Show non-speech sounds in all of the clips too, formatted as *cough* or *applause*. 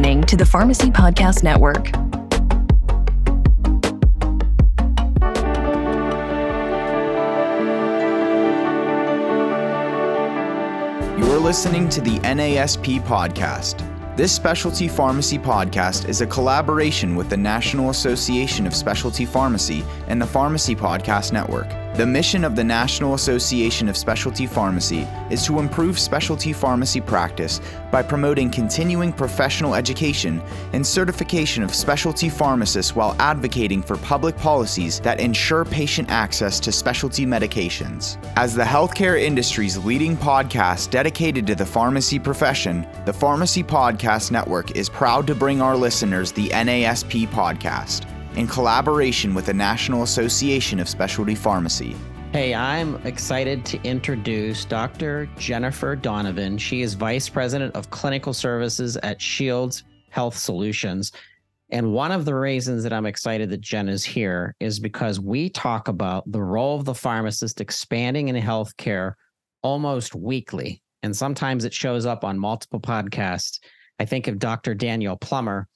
listening to the Pharmacy Podcast Network. You're listening to the NASP Podcast. This specialty pharmacy podcast is a collaboration with the National Association of Specialty Pharmacy and the Pharmacy Podcast Network. The mission of the National Association of Specialty Pharmacy is to improve specialty pharmacy practice by promoting continuing professional education and certification of specialty pharmacists while advocating for public policies that ensure patient access to specialty medications. As the healthcare industry's leading podcast dedicated to the pharmacy profession, the Pharmacy Podcast Network is proud to bring our listeners the NASP podcast in collaboration with the National Association of Specialty Pharmacy. Hey, I'm excited to introduce Dr. Jennifer Donovan. She is Vice President of Clinical Services at Shields Health Solutions. And one of the reasons that I'm excited that Jen is here is because we talk about the role of the pharmacist expanding in healthcare almost weekly. And sometimes it shows up on multiple podcasts. I think of Dr. Daniel Plummer,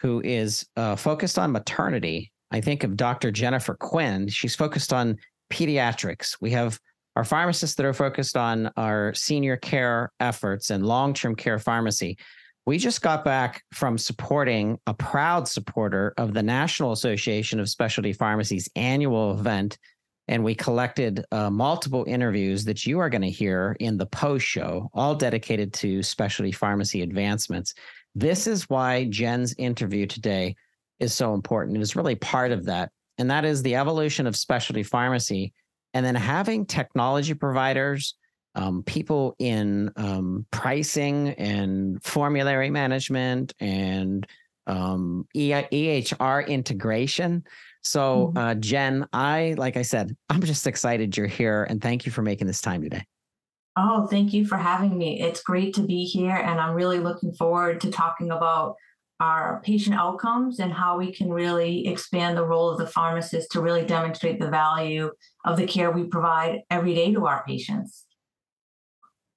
who is uh, focused on maternity. I think of Dr. Jennifer Quinn. She's focused on pediatrics. We have our pharmacists that are focused on our senior care efforts and long term care pharmacy. We just got back from supporting a proud supporter of the National Association of Specialty Pharmacies annual event. And we collected uh, multiple interviews that you are going to hear in the post show, all dedicated to specialty pharmacy advancements. This is why Jen's interview today is so important. It is really part of that. And that is the evolution of specialty pharmacy and then having technology providers, um, people in um, pricing and formulary management and um, EHR integration. So, mm-hmm. uh, Jen, I, like I said, I'm just excited you're here and thank you for making this time today. Oh, thank you for having me. It's great to be here, and I'm really looking forward to talking about our patient outcomes and how we can really expand the role of the pharmacist to really demonstrate the value of the care we provide every day to our patients.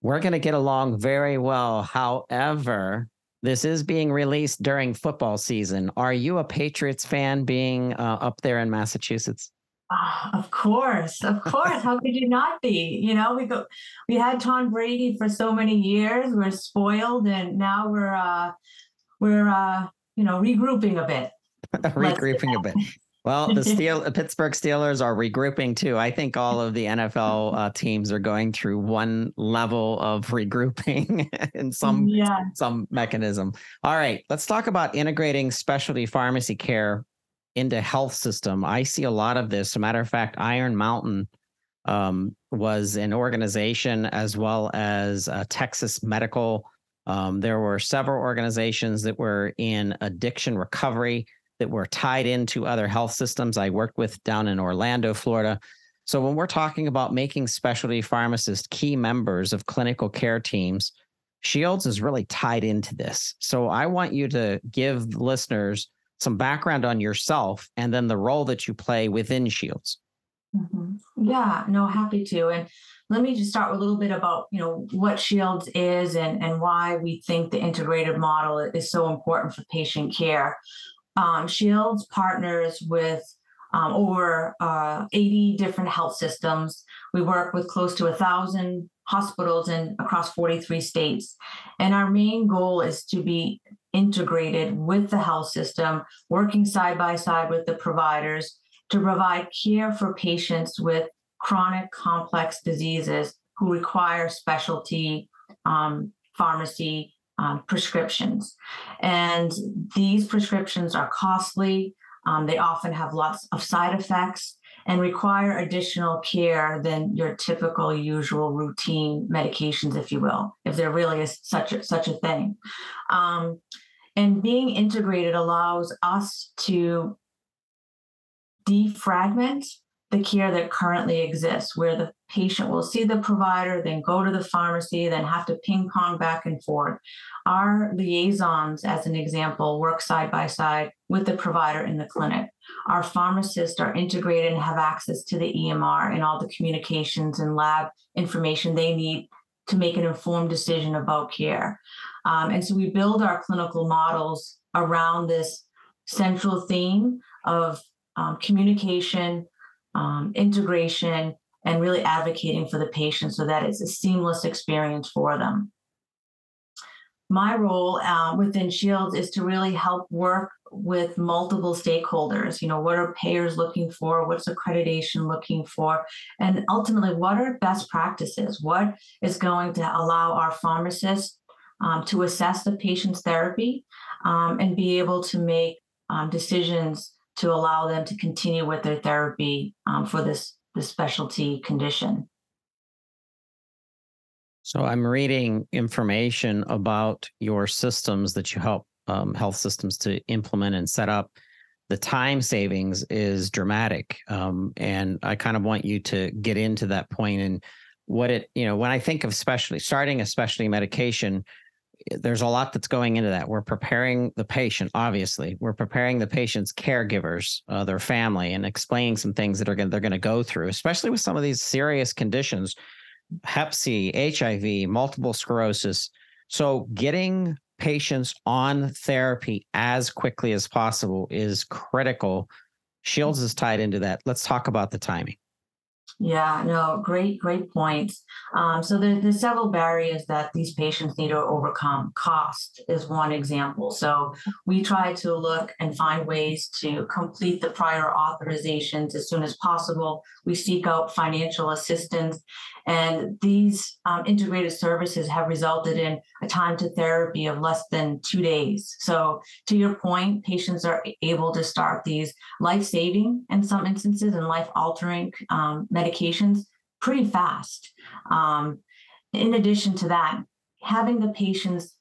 We're going to get along very well. However, this is being released during football season. Are you a Patriots fan being uh, up there in Massachusetts? Oh, of course, of course. How could you not be? You know, we go, we had Tom Brady for so many years. We're spoiled, and now we're uh, we're uh, you know regrouping a bit. *laughs* regrouping a bit. Well, the *laughs* Steel Pittsburgh Steelers are regrouping too. I think all of the NFL uh, teams are going through one level of regrouping *laughs* in some yeah. some mechanism. All right, let's talk about integrating specialty pharmacy care into health system, I see a lot of this. Matter of fact, Iron Mountain um, was an organization as well as uh, Texas Medical. Um, there were several organizations that were in addiction recovery that were tied into other health systems I worked with down in Orlando, Florida. So when we're talking about making specialty pharmacists key members of clinical care teams, Shields is really tied into this. So I want you to give listeners some background on yourself and then the role that you play within Shields. Mm-hmm. Yeah, no, happy to. And let me just start with a little bit about you know what Shields is and and why we think the integrated model is so important for patient care. Um, Shields partners with um, over uh, 80 different health systems. We work with close to a thousand hospitals in across 43 states, and our main goal is to be integrated with the health system, working side by side with the providers to provide care for patients with chronic complex diseases who require specialty um, pharmacy um, prescriptions. And these prescriptions are costly. Um, they often have lots of side effects and require additional care than your typical usual routine medications, if you will, if there really is such a, such a thing. Um, and being integrated allows us to defragment the care that currently exists, where the patient will see the provider, then go to the pharmacy, then have to ping pong back and forth. Our liaisons, as an example, work side by side with the provider in the clinic. Our pharmacists are integrated and have access to the EMR and all the communications and lab information they need to make an informed decision about care. Um, and so we build our clinical models around this central theme of um, communication, um, integration, and really advocating for the patient so that it's a seamless experience for them. My role uh, within Shields is to really help work with multiple stakeholders. You know, what are payers looking for? What's accreditation looking for? And ultimately, what are best practices? What is going to allow our pharmacists um, to assess the patient's therapy um, and be able to make um, decisions to allow them to continue with their therapy um, for this, this specialty condition. So I'm reading information about your systems that you help um, health systems to implement and set up. The time savings is dramatic, um, and I kind of want you to get into that point and what it you know when I think of specialty starting a specialty medication there's a lot that's going into that. We're preparing the patient, obviously. We're preparing the patient's caregivers, uh, their family, and explaining some things that are going they're going to go through, especially with some of these serious conditions, Hep C, HIV, multiple sclerosis. So getting patients on therapy as quickly as possible is critical. Shields is tied into that. Let's talk about the timing. Yeah, no, great, great points. Um, so there, there's several barriers that these patients need to overcome. Cost is one example. So we try to look and find ways to complete the prior authorizations as soon as possible. We seek out financial assistance and these um, integrated services have resulted in a time to therapy of less than two days. So, to your point, patients are able to start these life saving, in some instances, and life altering um, medications pretty fast. Um, in addition to that, having the patients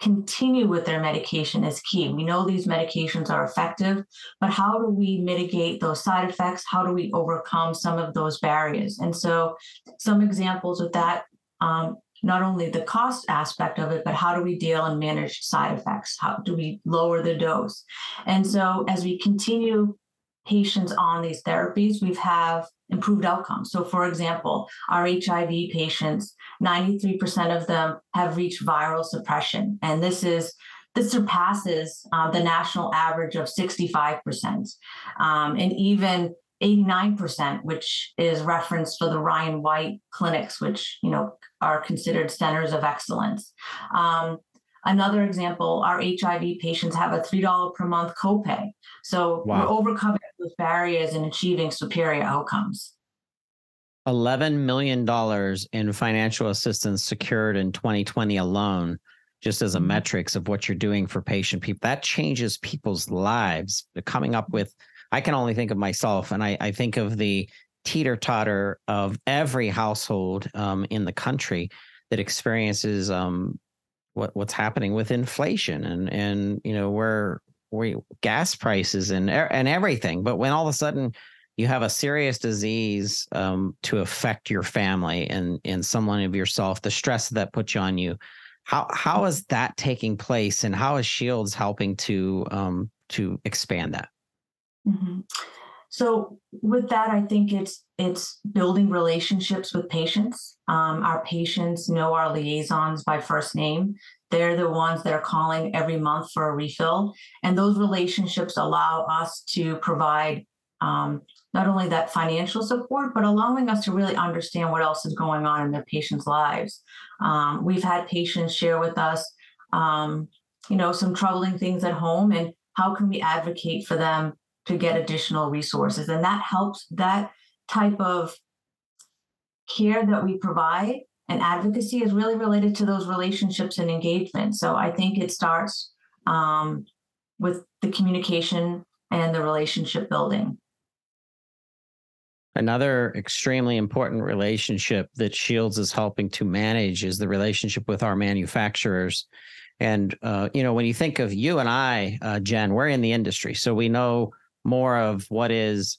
continue with their medication is key. We know these medications are effective, but how do we mitigate those side effects? How do we overcome some of those barriers? And so, some examples of that. Um, not only the cost aspect of it, but how do we deal and manage side effects? How do we lower the dose? And so, as we continue patients on these therapies, we have have improved outcomes. So, for example, our HIV patients, 93% of them have reached viral suppression. And this is this surpasses uh, the national average of 65%. Um, and even 89%, which is referenced for the Ryan White clinics, which you know are considered centers of excellence. Um, Another example, our HIV patients have a $3 per month copay. So wow. we're overcoming those barriers in achieving superior outcomes. $11 million in financial assistance secured in 2020 alone, just as a mm-hmm. metrics of what you're doing for patient people. That changes people's lives. They're coming up with, I can only think of myself, and I, I think of the teeter totter of every household um, in the country that experiences um, what what's happening with inflation and and you know where where gas prices and and everything. But when all of a sudden you have a serious disease um, to affect your family and and someone of yourself, the stress that puts on you. How how is that taking place, and how is Shields helping to um, to expand that? Mm-hmm. So with that, I think it's it's building relationships with patients. Um, our patients know our liaisons by first name. They're the ones that are calling every month for a refill, and those relationships allow us to provide um, not only that financial support, but allowing us to really understand what else is going on in their patients' lives. Um, we've had patients share with us, um, you know, some troubling things at home, and how can we advocate for them to get additional resources. And that helps that type of care that we provide and advocacy is really related to those relationships and engagement. So I think it starts um, with the communication and the relationship building. Another extremely important relationship that Shields is helping to manage is the relationship with our manufacturers. And, uh, you know, when you think of you and I, uh, Jen, we're in the industry. So we know more of what is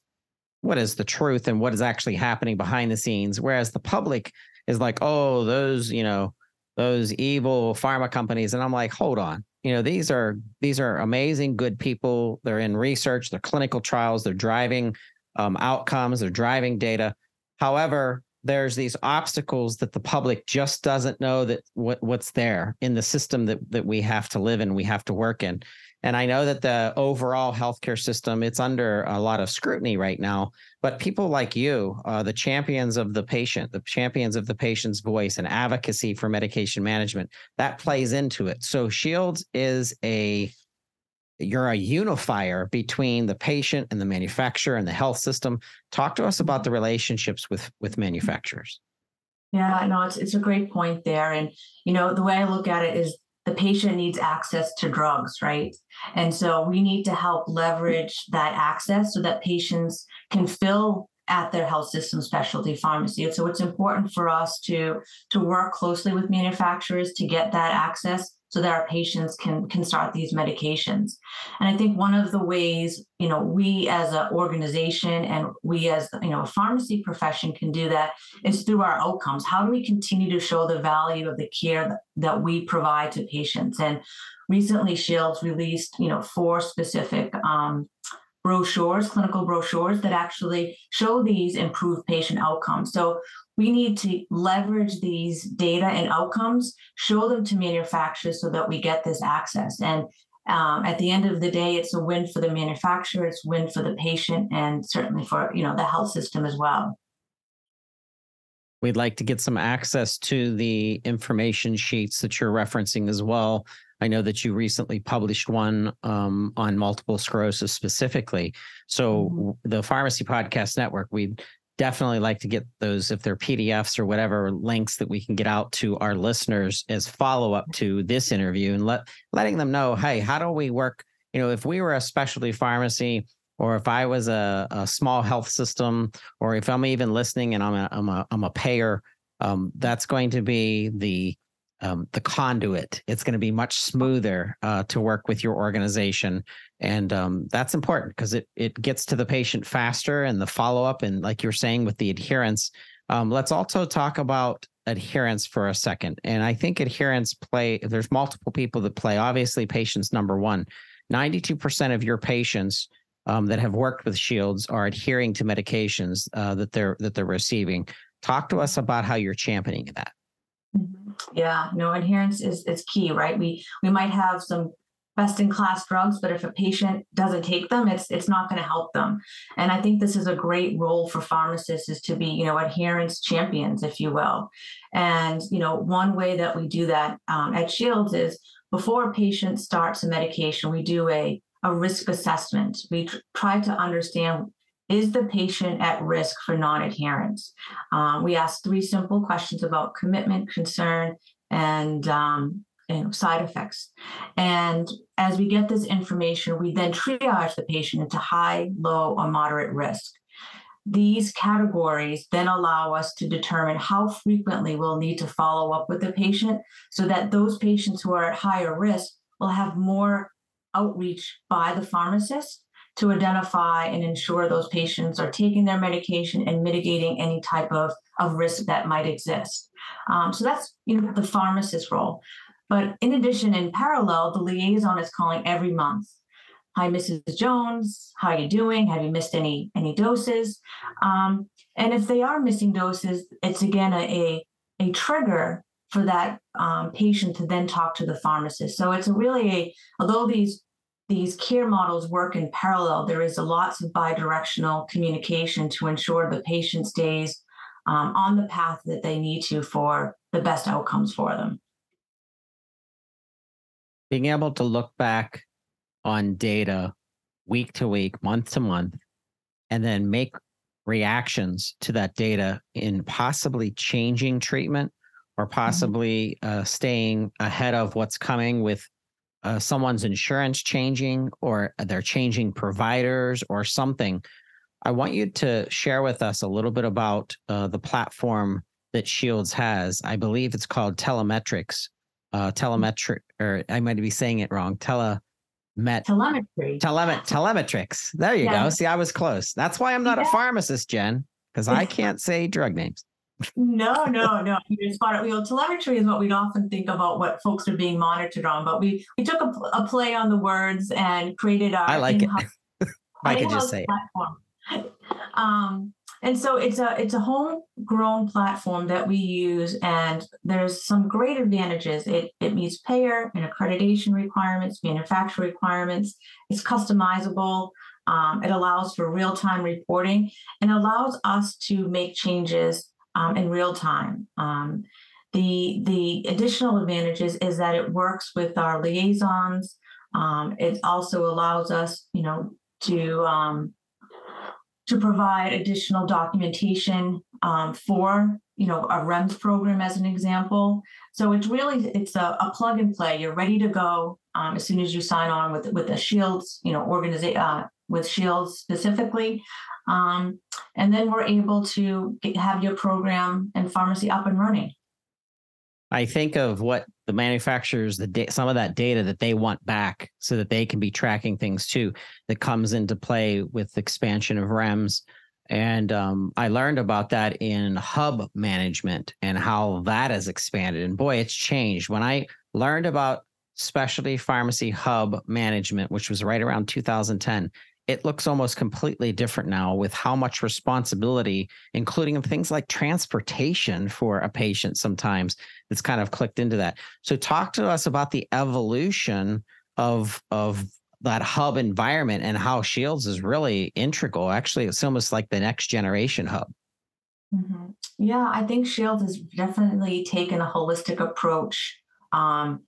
what is the truth and what is actually happening behind the scenes whereas the public is like oh those you know those evil pharma companies. And i'm like hold on. You know these are these are amazing good people. They're in research they're clinical trials they're driving um, outcomes they're driving data. However there's these obstacles that the public just doesn't know that what what's there in the system that that we have to live in, we have to work in. And I know that the overall healthcare system it's under a lot of scrutiny right now. But people like you, uh, the champions of the patient, the champions of the patient's voice and advocacy for medication management, that plays into it. So Shields is a you're a unifier between the patient and the manufacturer and the health system. Talk to us about the relationships with with manufacturers. Yeah, no, it's it's a great point there. And you know, the way I look at it is the patient needs access to drugs, right? And so we need to help leverage that access so that patients can fill at their health system specialty pharmacy. So it's important for us to to work closely with manufacturers to get that access so that our patients can can start these medications. And i think one of the ways you know we as an organization and we as you know a pharmacy profession can do that is through our outcomes. How do we continue to show the value of the care that, we provide to patients? And recently shields released you know four specific um, brochures, clinical brochures that actually show these improved patient outcomes. So we need to leverage these data and outcomes, show them to manufacturers so that we get this access. And um, at the end of the day, it's a win for the manufacturer, it's a win for the patient, and certainly for you know the health system as well. We'd like to get some access to the information sheets that you're referencing as well. I know that you recently published one um, on multiple sclerosis specifically. So mm-hmm. the Pharmacy Podcast Network, we'd definitely like to get those if they're PDFs or whatever links that we can get out to our listeners as follow up to this interview and let letting them know, hey, how do we work? You know, if we were a specialty pharmacy or if I was a, a small health system, or if I'm even listening and I'm a I'm a I'm a payer, um, that's going to be the um, the conduit. It's going to be much smoother uh, to work with your organization, and um, that's important because it it gets to the patient faster and the follow up, and like you're saying with the adherence. Um, let's also talk about adherence for a second, and I think adherence play. There's multiple people that play. Obviously, patients number one. Ninety-two percent of your patients um, that have worked with Shields are adhering to medications uh, that they're that they're receiving. Talk to us about how you're championing that. Mm-hmm. Yeah, no adherence is is key, right? We we might have some best in class drugs, but if a patient doesn't take them, it's it's not going to help them. And I think this is a great role for pharmacists is to be, you know, adherence champions, if you will. And you know, one way that we do that um, at Shields is before a patient starts a medication, we do a a risk assessment. We tr- try to understand is the patient at risk for non adherence? Um, we ask three simple questions about commitment, concern, and um, side effects. And as we get this information, we then triage the patient into high, low, or moderate risk. These categories then allow us to determine how frequently we'll need to follow up with the patient so that those patients who are at higher risk will have more outreach by the pharmacist to identify and ensure those patients are taking their medication and mitigating any type of, of risk that might exist. Um, so that's you know the pharmacist role. But in addition, in parallel, the liaison is calling every month. Hi, Mrs. Jones. How are you doing? Have you missed any any doses? Um, and if they are missing doses, it's again a, a, a trigger for that um, patient to then talk to the pharmacist. So it's really a, although these these care models work in parallel, there is a lots of bidirectional communication to ensure the patient stays um, on the path that they need to for the best outcomes for them. Being able to look back on data week to week, month to month, and then make reactions to that data in possibly changing treatment or mm-hmm. possibly mm-hmm. uh, staying ahead of what's coming with uh, someone's insurance changing or they're changing providers or something. I want you to share with us a little bit about uh, the platform that Shields has. I believe it's called Telemetrics. Uh, telemetric, or I might be saying it wrong. Tele, met telemetry. Telemet telemetrics. There you yeah. go. See, I was close. That's why I'm not yeah. a pharmacist, Jen, because I can't say drug names no, no, no. You spot it. You know, telemetry is what we'd often think about what folks are being monitored on, but we we took a, a play on the words and created our. I like it. *laughs* I could just say platform. Um, and so it's a it's a homegrown platform that we use, and there's some great advantages. It it meets payer and accreditation requirements, manufacturer requirements. It's customizable. Um, it allows for real time reporting and allows us to make changes um, in real time. Um, the the additional advantages is that it works with our liaisons. Um, it also allows us, you know, to um, to provide additional documentation um, for you know a REMS program as an example. So it's really it's a, a plug and play. You're ready to go um, as soon as you sign on with with the Shields you know organization uh, with Shields specifically, um, and then we're able to get, have your program and pharmacy up and running. I think of what the manufacturers, the da- some of that data that they want back, so that they can be tracking things too. That comes into play with expansion of REMS, and um, I learned about that in hub management and how that has expanded. And boy, it's changed. When I learned about specialty pharmacy hub management, which was right around 2010, it looks almost completely different now with how much responsibility, including things like transportation for a patient sometimes that's kind of clicked into that. So talk to us about the evolution of of that hub environment and how Shields is really integral. Actually, it's almost like the next generation hub. Mm-hmm. Yeah, I think Shields has definitely taken a holistic approach um,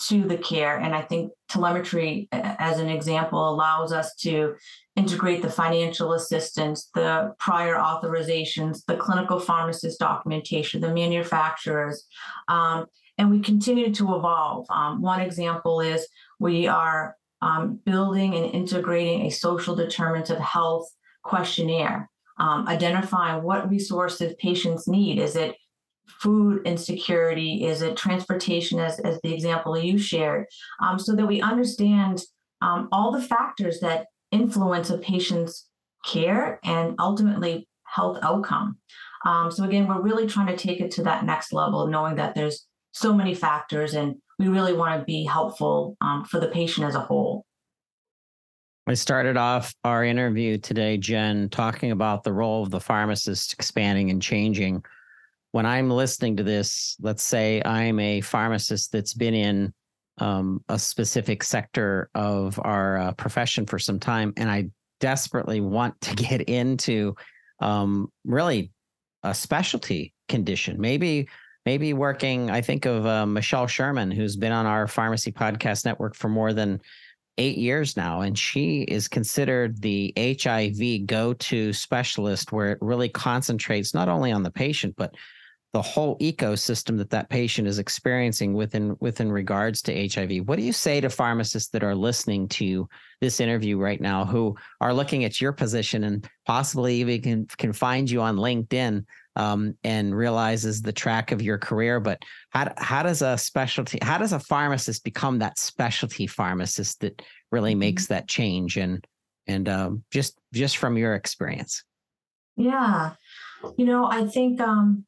to the care. And I think telemetry, as an example, allows us to integrate the financial assistance, the prior authorizations, the clinical pharmacist documentation, the manufacturers. Um, and we continue to evolve. Um, one example is we are um, building and integrating a social determinants of health questionnaire, um, identifying what resources patients need. Is it food insecurity? Is it transportation, as, as the example you shared? Um, so that we understand um, all the factors that influence a patient's care and ultimately health outcome. Um, so again, we're really trying to take it to that next level, knowing that there's so many factors, and we really want to be helpful um, for the patient as a whole. I started off our interview today, Jen, talking about the role of the pharmacist expanding and changing when I'm listening to this, let's say I'm a pharmacist that's been in um, a specific sector of our uh, profession for some time, and I desperately want to *laughs* get into um, really a specialty condition. Maybe, maybe working. I think of uh, Michelle Sherman, who's been on our pharmacy podcast network for more than eight years now, and she is considered the HIV go-to specialist, where it really concentrates not only on the patient but the whole ecosystem that that patient is experiencing within within regards to HIV. What do you say to pharmacists that are listening to this interview right now who are looking at your position and possibly even can can find you on LinkedIn um, and realizes the track of your career? But how how does a specialty how does a pharmacist become that specialty pharmacist that really mm-hmm. makes that change and and um, just just from your experience? Yeah, you know, I think um,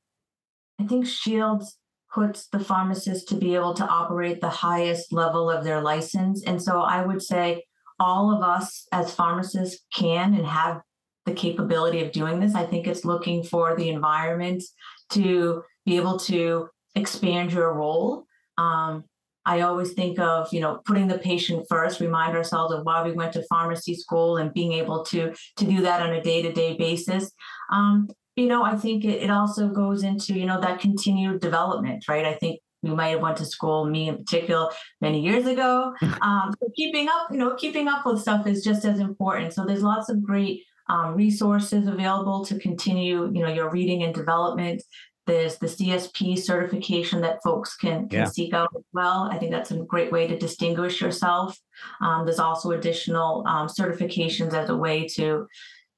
I think Shields puts the pharmacist to be able to operate the highest level of their license. And so I would say all of us as pharmacists can and have the capability of doing this. I think it's looking for the environment to be able to expand your role. Um, I always think of, you know, putting the patient first, remind ourselves of why we went to pharmacy school and being able to to do that on a day-to-day basis. Um, you know, I think it, it also goes into, you know, that continued development, right? I think we might have went to school, me in particular, many years ago. *laughs* Um, so keeping up, you know, keeping up with stuff is just as important. So there's lots of great um, resources available to continue, you know, your reading and development. There's the CSP certification that folks can, can yeah. seek out as well. I think that's a great way to distinguish yourself. Um, there's also additional um, certifications as a way to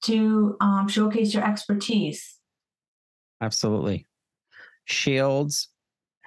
to um, showcase your expertise. Absolutely. Shields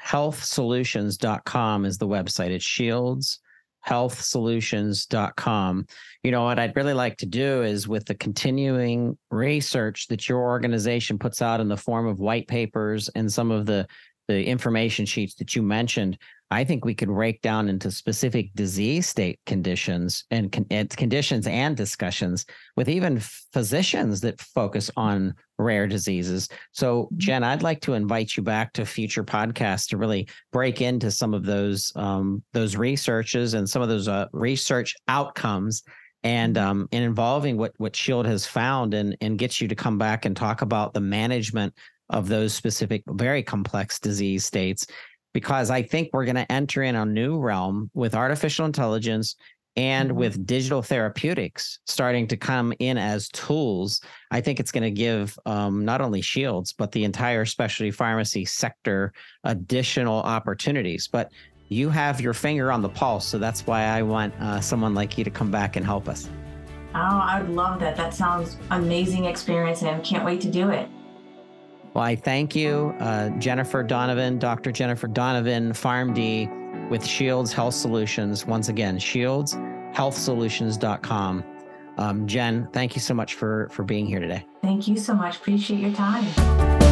healthsolutions.com is the website. It's shields healthsolutions.com. You know, what I'd really like to do is with the continuing research that your organization puts out in the form of white papers and some of the the information sheets that you mentioned, I think we could break down into specific disease state conditions and, con- and conditions and discussions with even physicians that focus on rare diseases. So, Mm-hmm. Jen, I'd like to invite you back to future podcasts to really break into some of those um, those researches and some of those uh, research outcomes and Mm-hmm. um, and involving what what Shield has found and and gets you to come back and talk about the management of those specific very complex disease states because I think we're going to enter in a new realm with artificial intelligence and Mhm. with digital therapeutics starting to come in as tools. I think it's going to give um, not only Shields but the entire specialty pharmacy sector additional opportunities. But you have your finger on the pulse, so that's why I want uh, someone like you to come back and help us. Oh, I would love that. That sounds amazing experience and can't wait to do it. Well, I thank you, uh, Jennifer Donovan, Dr. Jennifer Donovan, PharmD with Shields Health Solutions. Once again, shieldshealthsolutions.com. Um, Jen, thank you so much for for being here today. Thank you so much. Appreciate your time.